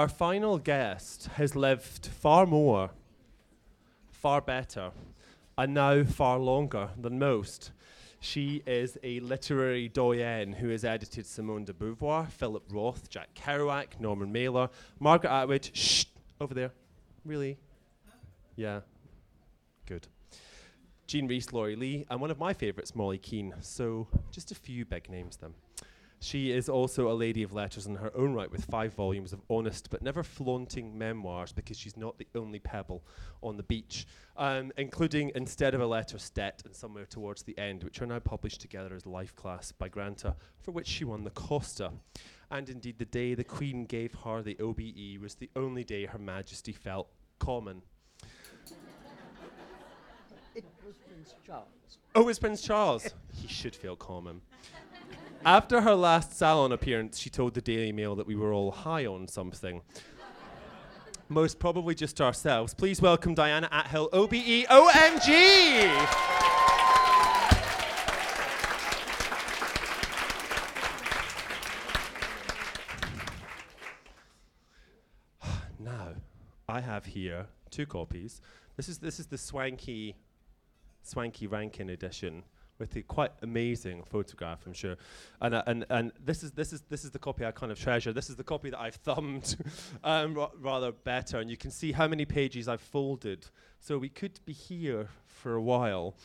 Our final guest has lived far more, far better, and now far longer than most. She is a literary doyen who has edited Simone de Beauvoir, Philip Roth, Jack Kerouac, Norman Mailer, Margaret Atwood. Shh, over there. Really? Yeah. Good. Jean Rhys, Laurie Lee, and one of my favourites, Molly Keane. So, just a few big names then. She is also a lady of letters in her own right with five volumes of honest but never flaunting memoirs because she's not the only pebble on the beach, um, including Instead of a Letter, Stet, and Somewhere Towards the End, which are now published together as Life Class by Granta, for which she won the Costa. And indeed, the day the Queen gave her the OBE was the only day Her Majesty felt common. It was Prince Charles. Oh, it was Prince Charles. he should feel common. After her last salon appearance, she told the Daily Mail that we were all high on something. Most probably just ourselves. Please welcome Diana Athill, OBE OMG! now, I have here two copies. This is this is the swanky, swanky Rankin edition with the quite amazing photograph, I'm sure. And uh, and and this is this is this is the copy I kind of treasure. This is the copy that I've thumbed um, ra- rather better, and you can see how many pages I've folded. So we could be here for a while.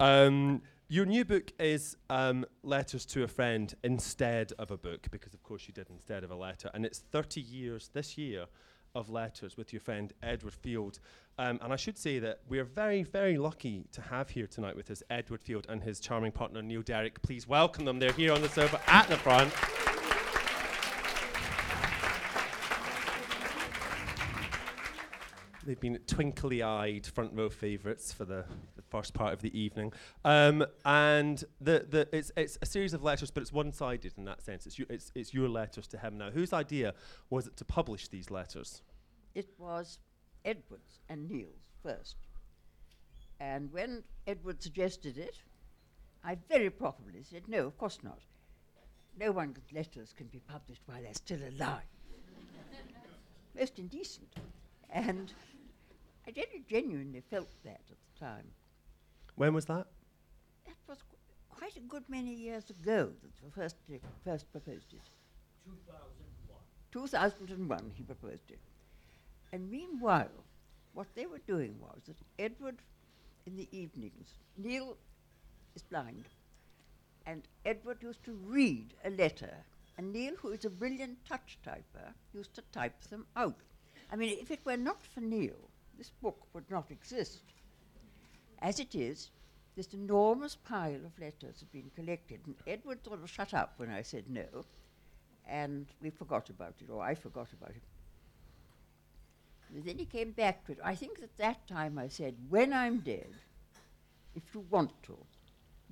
Um, your new book is um, Letters to a Friend instead of a book, because of course you did instead of a letter, and it's 30 years this year of letters with your friend Edward Field. Um, and I should say that we're very, very lucky to have here tonight with us Edward Field and his charming partner Neil Derrick. Please welcome them. They're here on the sofa at the front. They've been twinkly-eyed front row favourites for the, the first part of the evening, um, and the, the it's, it's a series of letters, but it's one-sided in that sense. It's, you, it's, it's your letters to him now. Whose idea was it to publish these letters? It was Edward's and Neil's first. And when Edward suggested it, I very properly said, no, of course not. No one's letters can be published while they're still alive. Most indecent. And I really genuinely felt that at the time. When was that? That was qu- quite a good many years ago that the first, uh, first proposed it. 2001. 2001 he proposed it. And meanwhile, what they were doing was that Edward, in the evenings, Neil is blind, and Edward used to read a letter, and Neil, who is a brilliant touch typer, used to type them out. I mean, if it were not for Neil, this book would not exist. As it is, this enormous pile of letters had been collected, and Edward sort of shut up when I said no, and we forgot about it, or I forgot about it. Then he came back to it. I think at that time I said, when I'm dead, if you want to,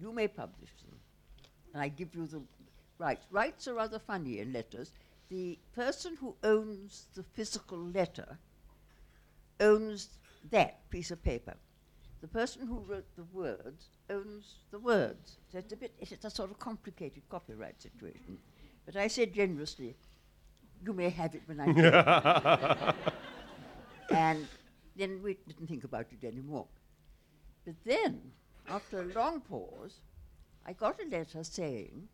you may publish them. And I give you the rights. Rights are rather funny in letters. The person who owns the physical letter owns that piece of paper. The person who wrote the words owns the words. So it's a bit, it's a sort of complicated copyright situation. But I said generously, you may have it when I'm dead. and then we didn't think about it anymore. But then, after a long pause, I got a letter saying,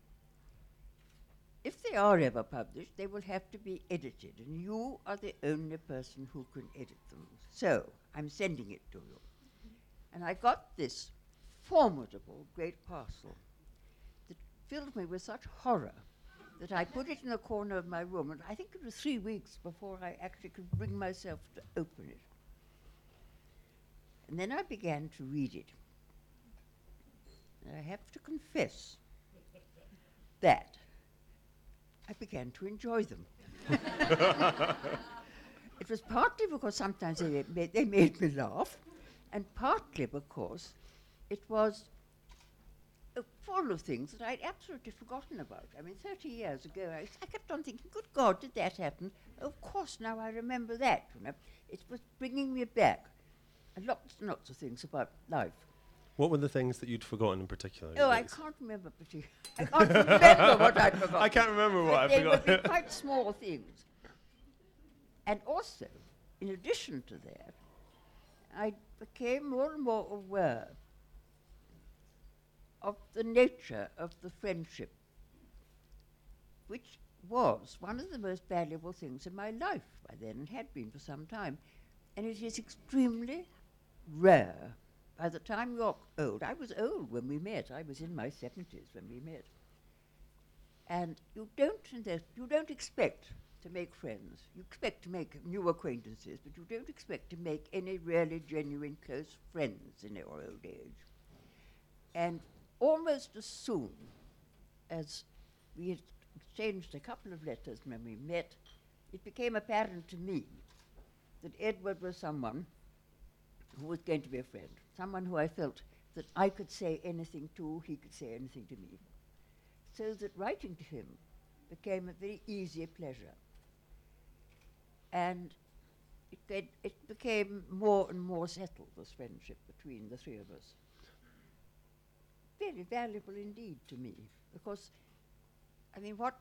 if they are ever published, they will have to be edited, and you are the only person who can edit them. So, I'm sending it to you. And I got this formidable great parcel that filled me with such horror that I put it in a corner of my room, and I think it was three weeks before I actually could bring myself to open it. And then I began to read it. And I have to confess that I began to enjoy them. it was partly because sometimes they made, they made me laugh, and partly because it was full of things that I'd absolutely forgotten about. I mean, 30 years ago, I, I kept on thinking, good God, did that happen? Of course, now I remember that. You know, it was bringing me back, and lots and lots of things about life. What were the things that you'd forgotten in particular? Oh, I can't remember particularly. I can't remember what I'd forgotten. I can't remember what But I they be quite small things. And also, in addition to that, I became more and more aware of the nature of the friendship, which was one of the most valuable things in my life by then and had been for some time. And it is extremely rare. By the time you're old, I was old when we met. I was in my 70s when we met. And you don't, you don't expect to make friends. You expect to make new acquaintances, but you don't expect to make any really genuine close friends in your old age. And almost as soon as we had exchanged a couple of letters when we met, it became apparent to me that Edward was someone who was going to be a friend, someone who I felt that I could say anything to, he could say anything to me. So that writing to him became a very easy pleasure. And it, it became more and more settled, this friendship between the three of us. Very valuable indeed to me, because, I mean, what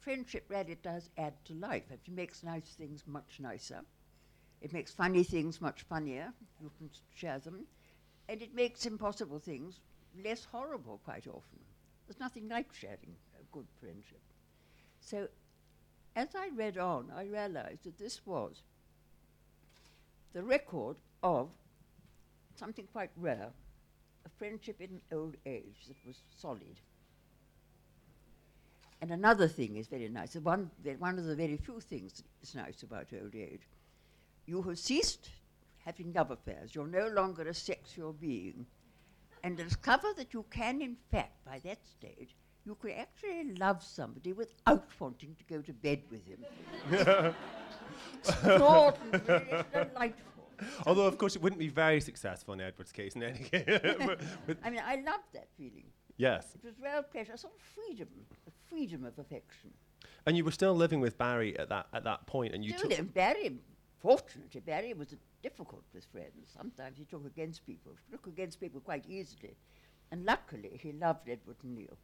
friendship really does add to life. It makes nice things much nicer. It makes funny things much funnier. You can share them. And it makes impossible things less horrible quite often. There's nothing like sharing a good friendship. So as I read on, I realized that this was the record of something quite rare, a friendship in old age that was solid. And another thing is very nice, one, one of the very few things that is nice about old age. You have ceased having love affairs. You're no longer a sexual being. And discover that you can, in fact, by that stage, you could actually love somebody without wanting to go to bed with him. Extraordinary, delightful. Although, of course, it wouldn't be very successful in Edward's case in any case. I mean, I loved that feeling. yes. It was real pleasure, a sort of freedom, a freedom of affection. And you were still living with Barry at that at that point, and you Still, uh, Barry, fortunately, Barry was uh, difficult with friends. Sometimes he took against people, took against people quite easily. And luckily, he loved Edward and Neil.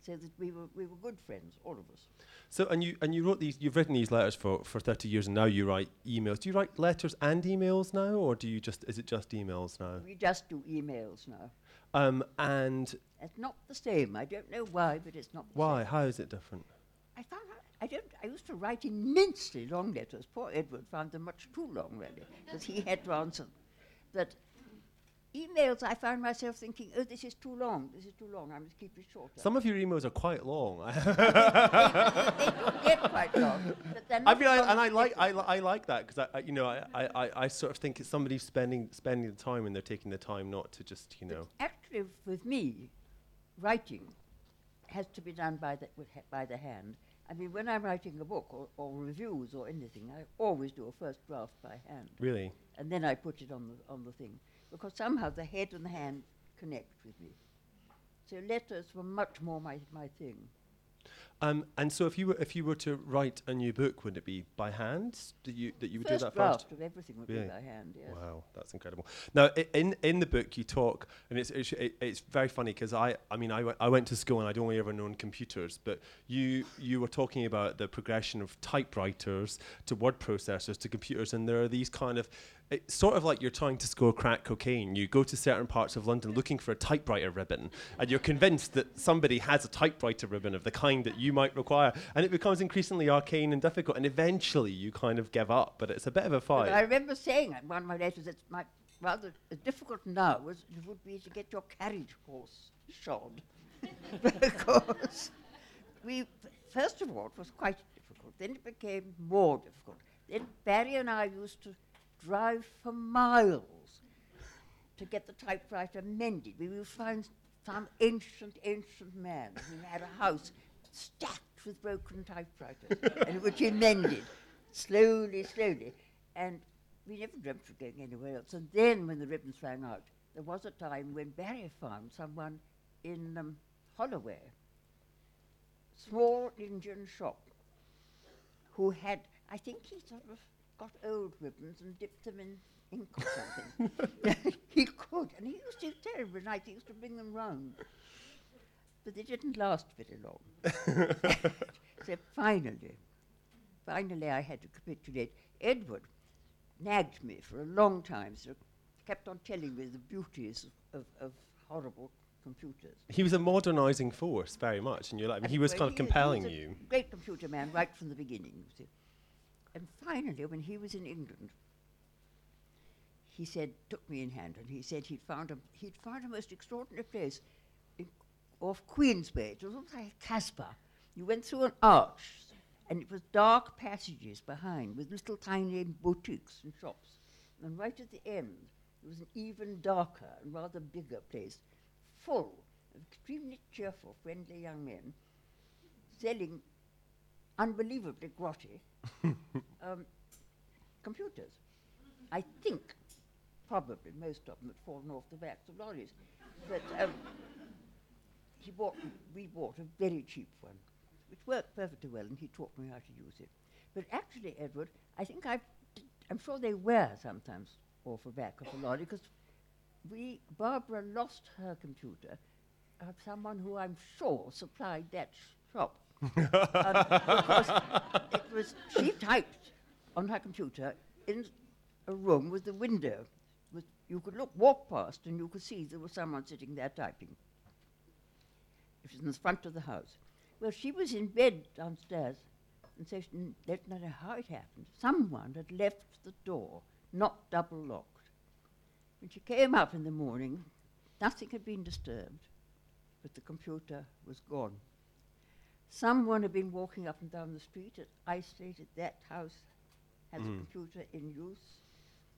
So that we were, we were good friends, all of us. So, and you and you wrote these. You've written these letters for for thirty years, and now you write emails. Do you write letters and emails now, or do you just? Is it just emails now? We just do emails now. Um, and It's not the same. I don't know why, but it's not the why? same. How is it different? I found out, I don't, I used to write immensely long letters. Poor Edward found them much too long, really, because he had to answer. But emails, I found myself thinking, oh, this is too long, this is too long, I must keep it shorter. Some of your emails are quite long. they do get quite long, but I mean, I, and I like I, li- I like that because I, I you know I, I, I- sort of think it's somebody spending spending the time and they're taking the time not to just you know Actually, with me, writing has to be done by the, with ha- by the hand. I mean, when I'm writing a book or, or reviews or anything, I always do a first draft by hand. really and then I put it on the on the thing because somehow the head and the hand connect with me. So letters were much more my, my thing. Um and so if you were if you were to write a new book would it be by hand that you that you would first do that draft first of everything would Really? be by hand. Yes. Wow, that's incredible. Now, i- in in the book, you talk, and it's it's, it's very funny because I I mean I went I went to school and I'd only ever known computers, but you you were talking about the progression of typewriters to word processors to computers, and there are these kind of it's sort of like you're trying to score crack cocaine. You go to certain parts of London looking for a typewriter ribbon, and you're convinced that somebody has a typewriter ribbon of the kind that you might require, and it becomes increasingly arcane and difficult, and eventually you kind of give up. But it's a bit of a But fight. I remember saying in one of my letters it's my rather difficult now as it would be to get your carriage horse shod. because we, first of all, it was quite difficult. Then it became more difficult. Then Barry and I used to drive for miles to get the typewriter mended. We would find some ancient, ancient man who had a house stacked with broken typewriters, and would be mended slowly, slowly. And we never dreamt of going anywhere else. And then, when the ribbons rang out, there was a time when Barry found someone in um, Holloway, small Indian shop, who had, I think he sort of got old ribbons and dipped them in ink or something. he could, and he used to, terribly nice, he used to bring them round. But they didn't last very long. so finally, finally I had to capitulate. Edward nagged me for a long time, so kept on telling me the beauties of, of, horrible computers. He was a modernising force very much, and you're like, I mean, he was Well, kind of he- he was compelling a you. Great computer man right from the beginning. You see. And finally, when he was in England, he said, took me in hand, and he said he'd found a he'd found a most extraordinary place in, off Queensway. It was almost like a Casbah. You went through an arch, and it was dark passages behind with little tiny boutiques and shops. And right at the end, there was an even darker and rather bigger place, full of extremely cheerful, friendly young men selling unbelievably grotty um, computers. I think probably most of them had fallen off the backs of lorries. But um, he bought, we bought a very cheap one, which worked perfectly well, and he taught me how to use it. But actually, Edward, I think d- I'm sure they were sometimes off the back of a lorry because we, Barbara lost her computer of someone who I'm sure supplied that sh- shop. um, because it was, she typed on her computer in a room with a window. With, you could look, walk past, and you could see there was someone sitting there typing. It was in the front of the house. Well, she was in bed downstairs, and so she didn't know how it happened. Someone had left the door not double locked. When she came up in the morning, nothing had been disturbed, but the computer was gone. Someone had been walking up and down the street, had isolated that house, had the Mm. computer in use,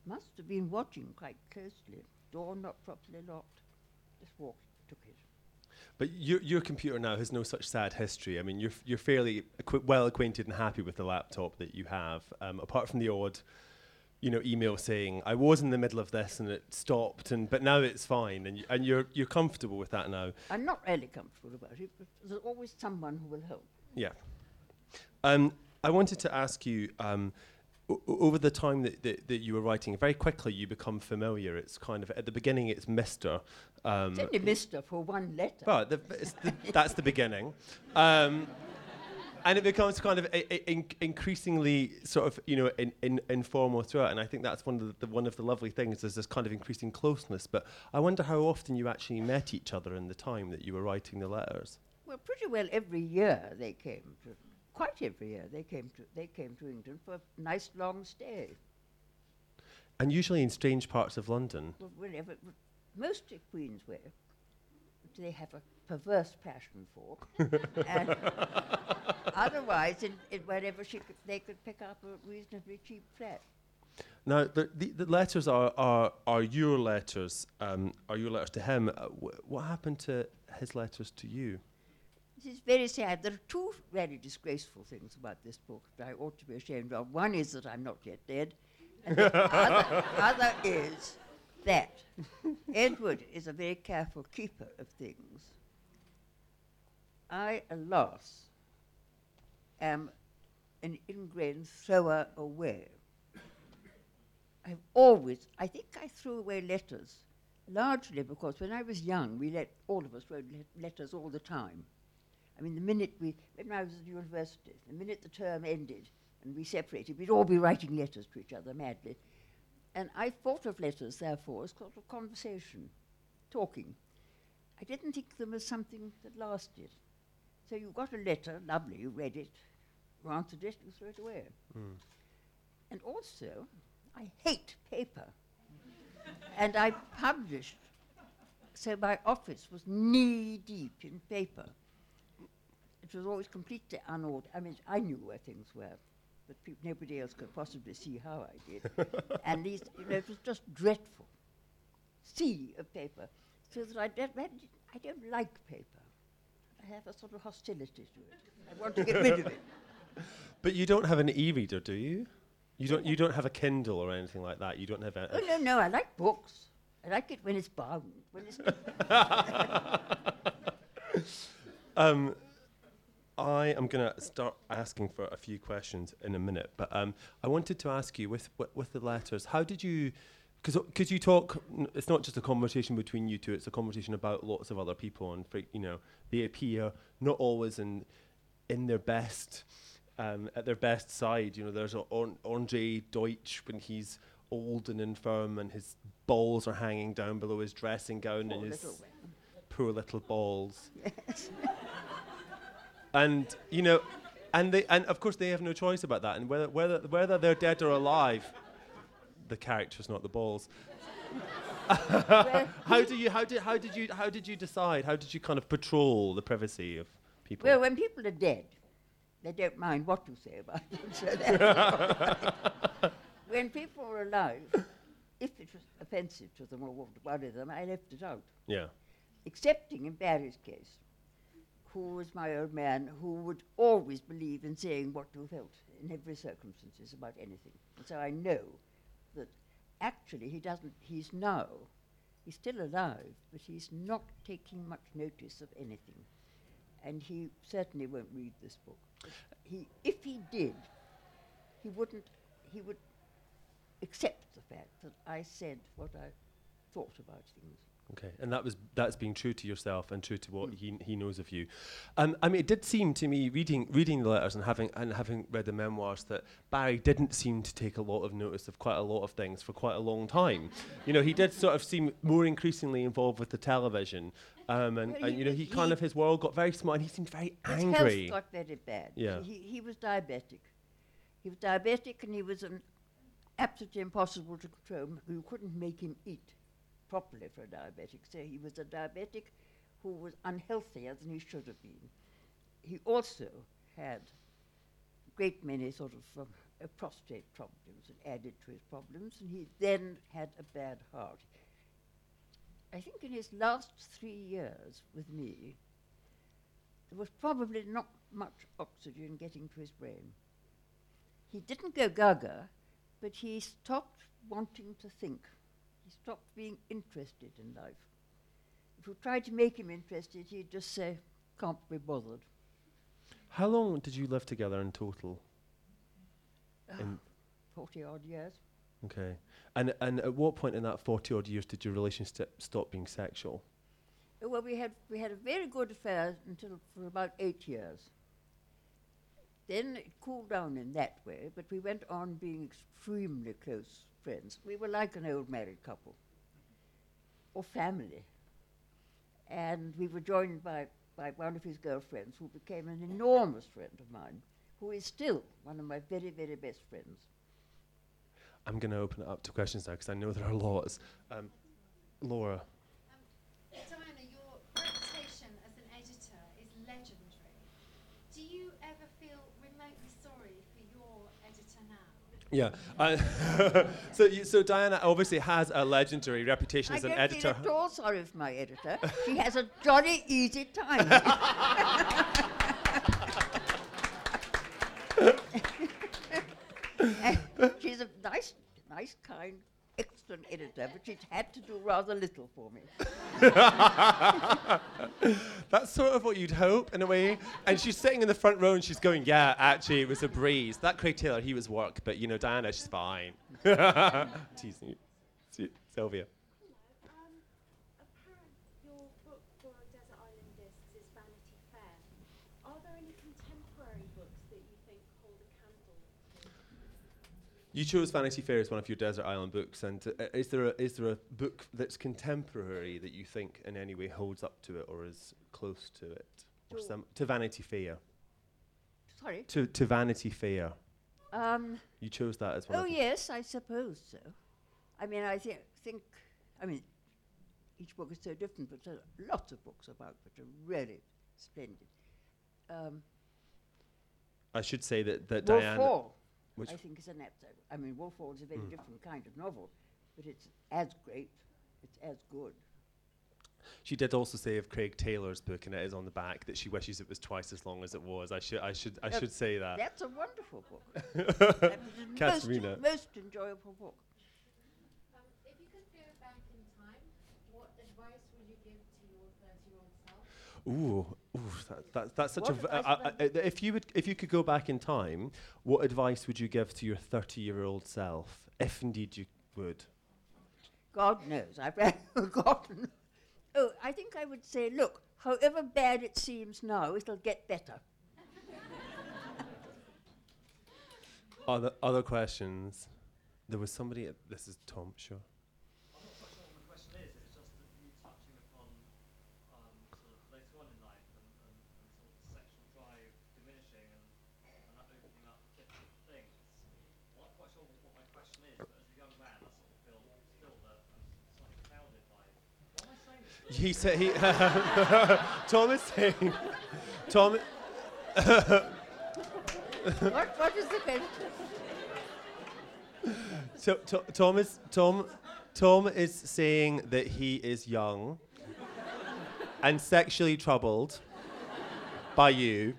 must have been watching quite closely, door not properly locked, just walked, took it. But your, your computer now has no such sad history. I mean, you're, you're fairly acqui- well acquainted and happy with the laptop that you have, um, apart from the odd, you know, email saying I was in the middle of this and it stopped, and but now it's fine, and y- and you're you're comfortable with that now. I'm not really comfortable about it, but there's always someone who will help. Yeah. Um, I wanted to ask you. Um, o- over the time that, that, that you were writing, very quickly you become familiar. It's kind of at the beginning, it's Mister, um, It's only Mister for one letter. But the, it's the, that's the beginning. Um, and it becomes kind of a, a, in, increasingly sort of, you know, in, in, informal throughout. And I think that's one of the, the, one of the lovely things is this kind of increasing closeness. But I wonder how often you actually met each other in the time that you were writing the letters. Well, pretty well every year they came to, quite every year they came to, they came to England for a nice long stay. And usually in strange parts of London. Well, whenever, most at Queensway, which they have a perverse passion for, and otherwise, in, in wherever she could, they could pick up a reasonably cheap flat. Now, the, the, the letters are, are, are your letters, um, are your letters to him. Uh, wh- what happened to his letters to you? This is very sad. There are two very disgraceful things about this book that I ought to be ashamed of. One is that I'm not yet dead, and the other, other is that Edward is a very careful keeper of things. I, alas, am an ingrained thrower away. I've always, I think I threw away letters, largely because when I was young, we let, all of us wrote let- letters all the time. I mean, the minute we, when I was at university, the minute the term ended and we separated, we'd all be writing letters to each other madly. And I thought of letters, therefore, as sort of conversation, talking. I didn't think them as something that lasted. So you got a letter, lovely, you read it, you answered it, you threw it away. Hmm. And also, I hate paper. and I published, so my office was knee deep in paper. It was always completely unordered. I mean, I knew where things were, but nobody else could possibly see how I did. and these, you know, it was just dreadful. Sea of paper. So that I, don't- I don't like paper. I have a sort of hostility to it. I want to get rid of it. But you don't have an e-reader, do you? You don't. You don't have a Kindle or anything like that. You don't have a. Oh, no, no, I like books. I like it when it's bound. When it's Um, I am going to start asking for a few questions in a minute, but um, I wanted to ask you with with, with the letters, how did you? Because could you talk? It's not just a conversation between you two; it's a conversation about lots of other people, and for, you know they appear not always in in their best um, at their best side. You know, there's a Or- Andre Deutsch when he's old and infirm and his balls are hanging down below his dressing gown Poor and his little poor little balls. Yes. and you know, and they and of course they have no choice about that. And whether whether whether they're dead or alive, the characters, not the balls. How do you how did how did you how did you decide? How did you kind of patrol the privacy of people? Well, when people are dead, they don't mind what you say about them. So when people are alive, if it was offensive to them or what worried them, I left it out. yeah. Excepting in Barry's case, who was my old man, who would always believe in saying what you felt in every circumstances about anything. And so I know that actually he doesn't, he's now, he's still alive, but he's not taking much notice of anything. And he certainly won't read this book. He, if he did, he wouldn't, he would accept the fact that I said what I thought about things. Okay, and that was that's being true to yourself and true to what he he knows of you. Um, I mean, it did seem to me reading reading the letters and having and having read the memoirs that Barry didn't seem to take a lot of notice of quite a lot of things for quite a long time. you know, he did sort of seem more increasingly involved with the television, um, and, Well, and you know, was- he kind of his world got very small, and he seemed very His angry. health got very bad. Yeah. He, he was diabetic. He was diabetic and he was an absolutely impossible to control. You couldn't make him eat properly for a diabetic. So he was a diabetic who was unhealthier than he should have been. He also had a great many sort of um, uh, prostate problems that added to his problems, and he then had a bad heart. I think in his last three years with me, there was probably not much oxygen getting to his brain. He didn't go gaga, but he stopped wanting to think. He stopped being interested in life. If you tried to make him interested, he'd just say, can't be bothered. How long did you live together in total? In, 40 odd years. okay, and and at what point in that forty odd years did your relationship stop being sexual? Uh, Well, we had, we had a very good affair until for about eight years. Then it cooled down in that way, but we went on being extremely close friends. We were like an old married couple or family. And we were joined by, by one of his girlfriends who became an enormous friend of mine, who is still one of my very, very best friends. I'm going to open it up to questions now because I know there are lots. Um, Laura. Diana, your reputation as an editor is legendary. Do you ever feel remotely sorry for your editor now? Yeah. Uh, so, you, so Diana obviously has a legendary reputation I as an don't editor. feel at all sorry for my editor. she has a jolly easy time. She's a nice, nice, kind, excellent editor, but she's had to do rather little for me. That's sort of what you'd hope in a way. And she's sitting in the front row and she's going, "Yeah, actually, it was a breeze. That Craig Taylor, he was work, but you know, Diana, she's fine." Teasing you, Sylvia. Um, apparent your book for Desert Island Discs is Vanity Fair. Are there any contemporary books that you think hold a candle? You chose Vanity Fair as one of your desert island books, and uh, is there a, is there a book that's contemporary that you think in any way holds up to it or is close to it, or To- some to Vanity Fair? Sorry. To to Vanity Fair. Um, You chose that as one. oh, yes, I suppose so. I mean, I thi- think, I mean, each book is so different, but there are lots of books about which are really splendid. Um, I should say that that Wolf Diana. Hall, which- I think, is an episode. I mean, Wolf Hall is a very Mm. different kind of novel, but it's as great, it's as good. She did also say of Craig Taylor's book, and it is on the back that she wishes it was twice as long as it was. I should, I should, I Uh, should say that. That's a wonderful book. that was the most, most enjoyable book. Um, if you could go back in time, what advice would you give to your 30-year-old self? Ooh, ooh, that, that, that's such a. What V- uh, would I uh, if you would, if you could go back in time, what advice would you give to your thirty-year-old self, if indeed you would? God knows, I've forgotten. Oh, I think I would say, look, however bad it seems now, it'll get better. Other other questions? There was somebody. At, this is Tom. Sure. I'm not quite sure what the question is. It's just that you touching upon um, sort of later on in life and, and, and sort of sexual drive diminishing and, and that opening up different things. I'm not quite sure what my question is, but as a young man, I sort of feel still that I'm slightly clouded by. What am I saying? This He said he. Tom is saying. Tom. what, what is the question? So, to, Tom is Tom. Tom is saying that he is young and sexually troubled by you.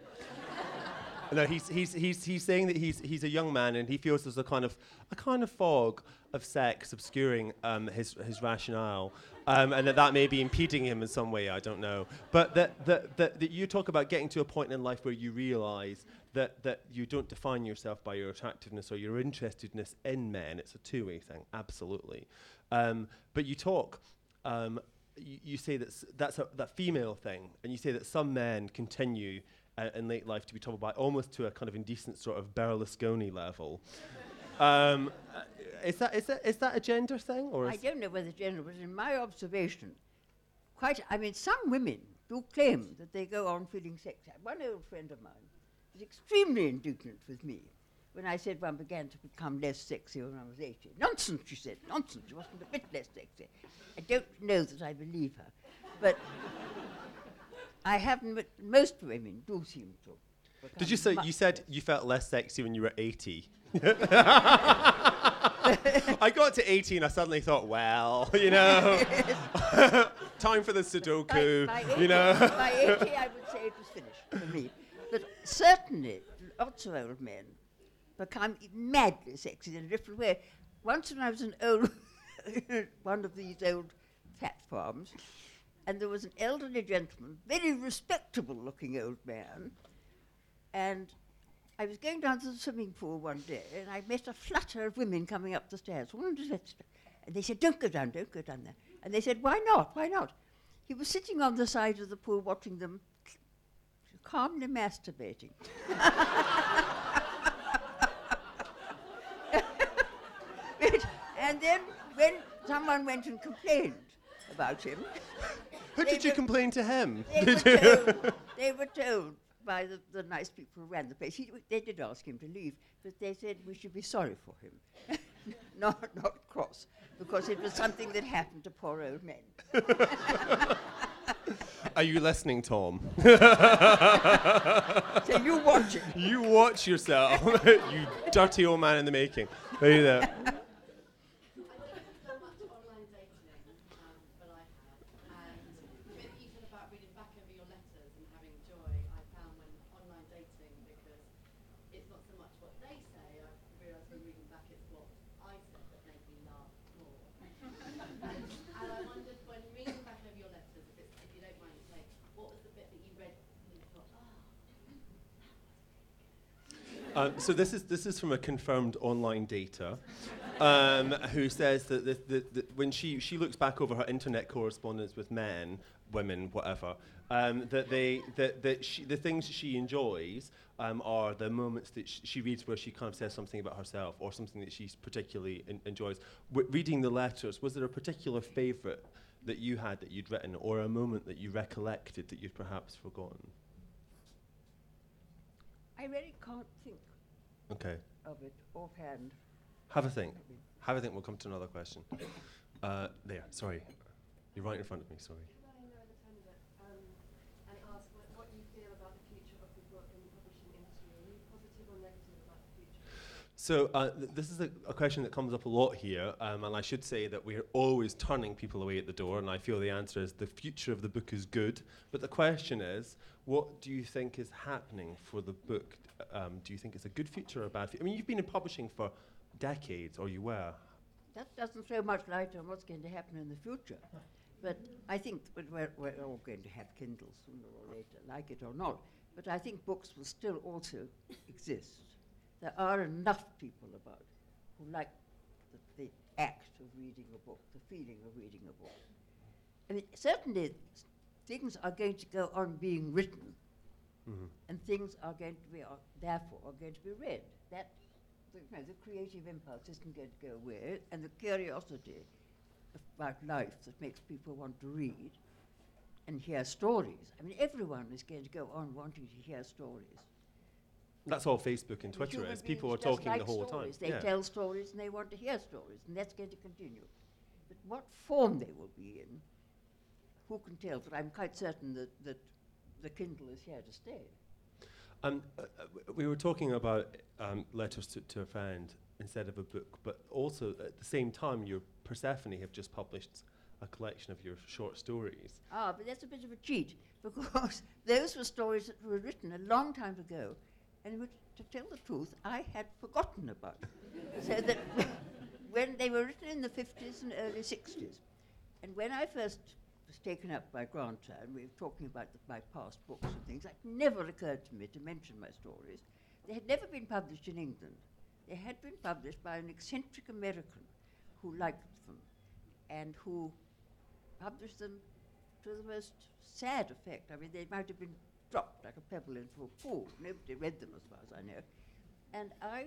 No, he's, he's, he's, he's saying that he's, he's a young man and he feels there's a kind of a kind of fog of sex obscuring um, his, his rationale, um, and that that may be impeding him in some way. I don't know, but that, that, that, that you talk about getting to a point in life where you realise that, that you don't define yourself by your attractiveness or your interestedness in men. It's a two-way thing, absolutely. Um, but you talk. Um, you, you say that s- that's a, that female thing, and you say that some men continue uh, in late life to be troubled by almost to a kind of indecent sort of Berlusconi level. um, uh, is that is that is that a gender thing or? I don't know whether gender, but in my observation, quite, I mean, some women do claim that they go on feeling sexy. One old friend of mine was extremely indignant with me when I said one began to become less sexy when I was 80. Nonsense, she said. Nonsense. She wasn't a bit less sexy. I don't know that I believe her. But I haven't, but most women do seem to. Did you say you said you felt less sexy when you were 80? I got to 80 and I suddenly thought, well, you know, time for the Sudoku, by, by you 80 know. by 80, I would say it was finished for me. But certainly, lots of old men become madly sexy in a different way. Once when I was an old, one of these old fat farms, and there was an elderly gentleman, very respectable looking old man, and I was going down to the swimming pool one day, and I met a flutter of women coming up the stairs. And they said, "Don't go down, don't go down there." And they said, "Why not? Why not?" He was sitting on the side of the pool, watching them, calmly masturbating. And then, when someone went and complained about him, Who did you were- complain to him? they were told, they were told by the, the nice people who ran the place. He, they did ask him to leave, but they said we should be sorry for him, not, not cross, because it was something that happened to poor old men. Are you listening, Tom? So you watch it. you watch yourself, you dirty old man in the making. Are you there? I don't have done much online dating, um, but I have. And with even about reading back over your letters and having joy, I found when online dating, because it's not so much what they say, I realise when reading back it's what I said that made me laugh more. and, and I wondered when reading back over your letters, if, it's, if you don't mind saying, what was the bit that you read and you thought, ah, Uh, so this is this is from a confirmed online data, um, who says that, the, the, the, when she she looks back over her internet correspondence with men, women, whatever, um, that they that, that she, the things she enjoys um, are the moments that sh- she reads where she kind of says something about herself or something that she particularly en- enjoys. W- reading the letters, was there a particular favourite that you had that you'd written, or a moment that you recollected that you'd perhaps forgotten? I really can't think Okay. of it offhand. Have a think. Have a think. We'll come to another question. Uh, there. Sorry. You're right in front of me. Sorry. I know the candidate, um, and it asks what, what you feel about the future of the book and the publishing industry. Are you positive or negative about the future? So uh, th- this is a, a question that comes up a lot here, um, and I should say that we're always turning people away at the door, and I feel the answer is the future of the book is good. But the question is, what do you think is happening for the book? Um, do you think it's a good future or a bad future? I mean, you've been in publishing for decades, or you were. That doesn't throw much light on what's going to happen in the future. But I think we're, we're all going to have Kindles sooner or later, like it or not. But I think books will still also exist. There are enough people about who like the, the act of reading a book, the feeling of reading a book. I mean, certainly things are going to go on being written, Mhm. and things are going to be, therefore, are going to be read. That the, you know, the creative impulse isn't going to go away, and the curiosity about life that makes people want to read and hear stories. I mean, everyone is going to go on wanting to hear stories. That's all Facebook and Twitter human is. People are beings just talking like the whole stories. time. They yeah. tell stories and they want to hear stories, and that's going to continue. But what form they will be in, who can tell? But I'm quite certain that, that the Kindle is here to stay. Um, uh, uh, w- we were talking about um, letters to, to a friend instead of a book, but also at the same time, your Persephone have just published a collection of your short stories. Ah, but that's a bit of a cheat because those were stories that were written a long time ago, and which, to tell the truth, I had forgotten about. So that when they were written in the 50s and early 60s, and when I first was taken up by Granta, and we were talking about the, my past books and things, it never occurred to me to mention my stories. They had never been published in England. They had been published by an eccentric American who liked them and who published them to the most sad effect. I mean, they might have been dropped like a pebble into a pool. Nobody read them, as far as I know. And I,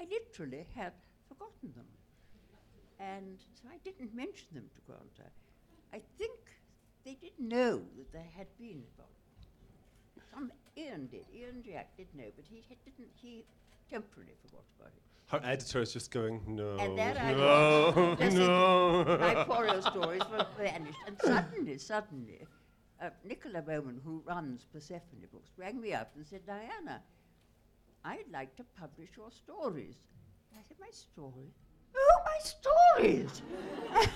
I literally had forgotten them. And so I didn't mention them to Granta. I think they didn't know that there had been some Ian did. Ian Jack did know, but he had- didn't. He temporarily forgot about it. Her editor is just going, no, And that I no, was. No. My Poirot stories were vanished. And suddenly, suddenly, uh, Nicola Beauman, who runs Persephone Books, rang me up and said, Diana, I'd like to publish your stories. I said, My stories? Oh, my stories! I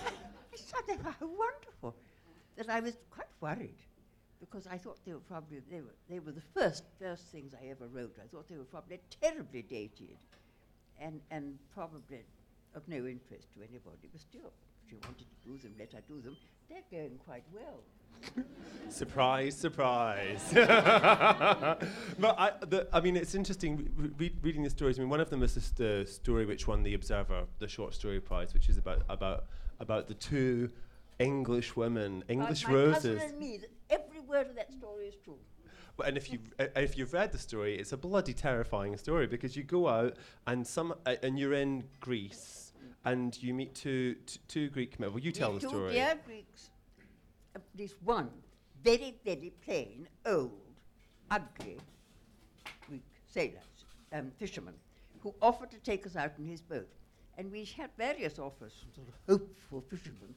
thought they were wonderful. That I was quite worried because I thought they were probably they were they were the first first things I ever wrote. I thought they were probably terribly dated and, and probably of no interest to anybody. But still, she wanted to do them, let her do them. They're going quite well. Surprise, surprise. but I, the, I mean, it's interesting re- re- reading the stories. I mean, one of them is this, the story which won the Observer, the short story prize, which is about about about the two English women, English my, my roses. cousin and me, that every word of that story is true. Well, And if you uh, if you've read the story, it's a bloody terrifying story because you go out and some uh, and you're in Greece and you meet two t- two Greek men. Well, you tell the two story. dear Greeks, at least one, very, very plain, old, ugly Greek sailor, um, fisherman, who offered to take us out in his boat. And we had various offers from sort of hopeful fishermen.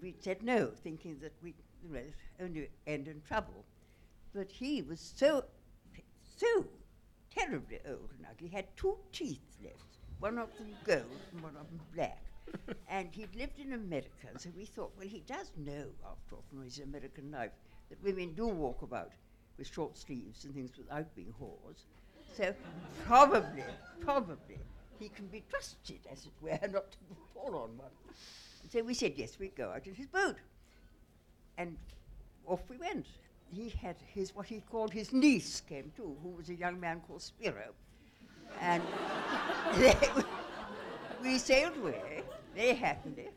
We said no, thinking that we you know, only end in trouble. But he was so, so terribly old and ugly. He had two teeth left, one of them gold and one of them black. and he'd lived in America, so we thought, well, he does know, after all, from his American life, that women do walk about with short sleeves and things without being whores. So probably, probably, he can be trusted, as it were, not to fall on one. And so we said, yes, we'd go out in his boat. And off we went. He had his, what he called his niece came too, who was a young man called Spiro. And they, we sailed away very happily.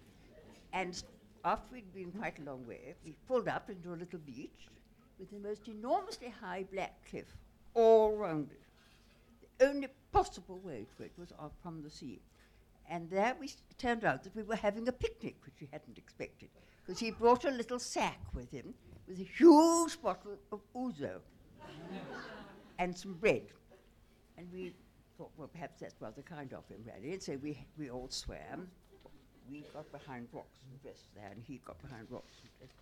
And after we'd been quite a long way, we pulled up into a little beach with the most enormously high black cliff all round it. The only possible way to it was off from the sea. And there we s- turned out that we were having a picnic, which we hadn't expected, because he brought a little sack with him with a huge bottle of ouzo and some bread. And we thought, well, perhaps that's rather kind of him, really. And so we, we all swam. We got behind rocks and dressed there, and he got behind rocks and dressed.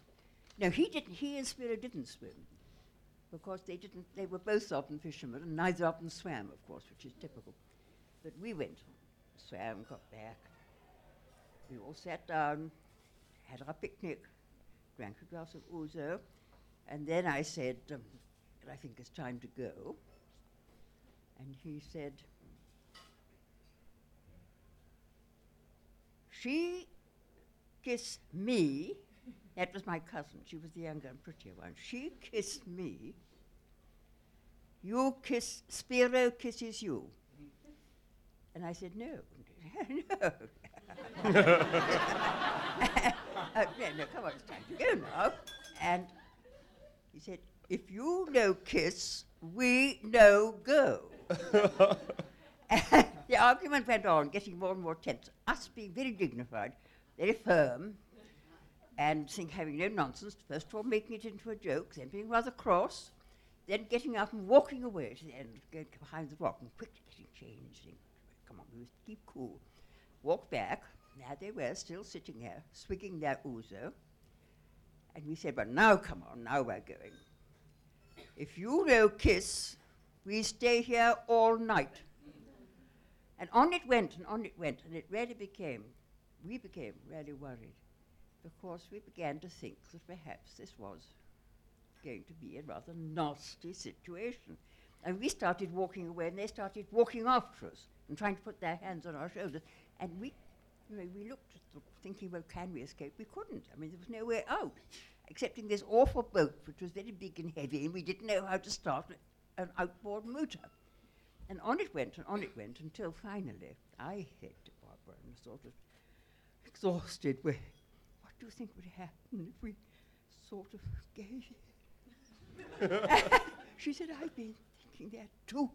No, he didn't. He and Spiro didn't swim because they didn't. They were both of them fishermen, and neither of them swam, of course, which is typical. But we went, swam, got back. We all sat down, had our picnic, drank a glass of ouzo, and then I said, um, I think it's time to go. And he said, She kissed me. That was my cousin. She was the younger and prettier one. She kissed me. You kiss, Spiro kisses you. And I said, No. no. uh, no, no, come on, it's time to go now. And he said, If you no kiss, we no go. the argument went on, getting more and more tense. Us being very dignified, very firm, and think having no nonsense. First of all, making it into a joke, then being rather cross, then getting up and walking away to the end, going behind the rock and quickly getting changed. Come on, we must keep cool. Walk back. Now they were still sitting there, swigging their ouzo. And we said, Well, now come on, now we're going. If you no kiss, we stay here all night. And on it went and on it went, and it really became, we became really worried because we began to think that perhaps this was going to be a rather nasty situation. And we started walking away, and they started walking after us and trying to put their hands on our shoulders. And we, you know, we looked at them thinking, well, can we escape? We couldn't. I mean, there was no way out, excepting this awful boat, which was very big and heavy, and we didn't know how to start an outboard motor. And on it went and on it went until finally I to Barbara, in a sort of exhausted way, What do you think would happen if we sort of gave she said, I've been thinking that too.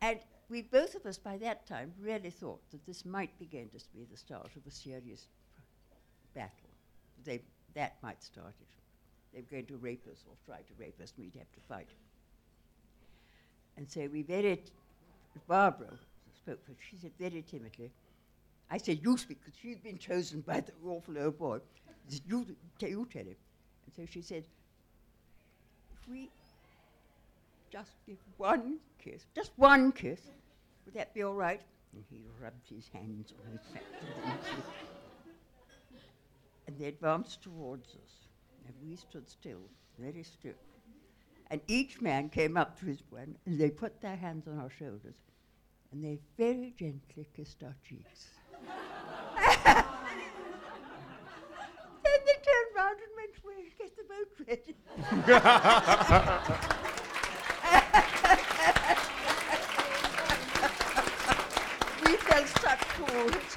and we both of us by that time really thought that this might begin to be the start of a serious battle. They, that might start it. They were going to rape us or try to rape us, and we'd have to fight. And so we very, Barbara spoke for, she said very timidly, I said, you speak, because she'd been chosen by the awful old boy. Said, you, t- you tell him. And so she said, if we just give one kiss, just one kiss, would that be all right? And he rubbed his hands on his back. and they advanced towards us, and we stood still, very still. And each man came up to his one, and they put their hands on our shoulders, and they very gently kissed our cheeks. then they turned round and went to get the boat ready. we felt such fools.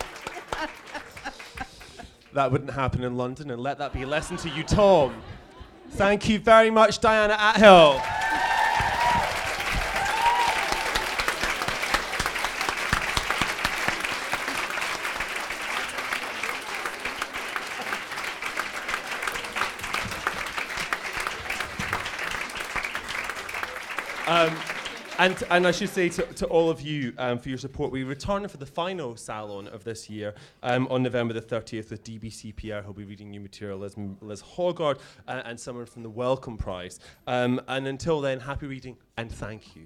That wouldn't happen in London, and let that be a lesson to you, Tom. Thank you very much, Diana Athill. Um, and, and I should say to, to all of you um, for your support, we return for the final salon of this year um, on November the 30th with DBC Pierre, who'll be reading new material, Liz, Liz Hoggard, uh, and someone from the Wellcome Prize. Um, and until then, happy reading and thank you.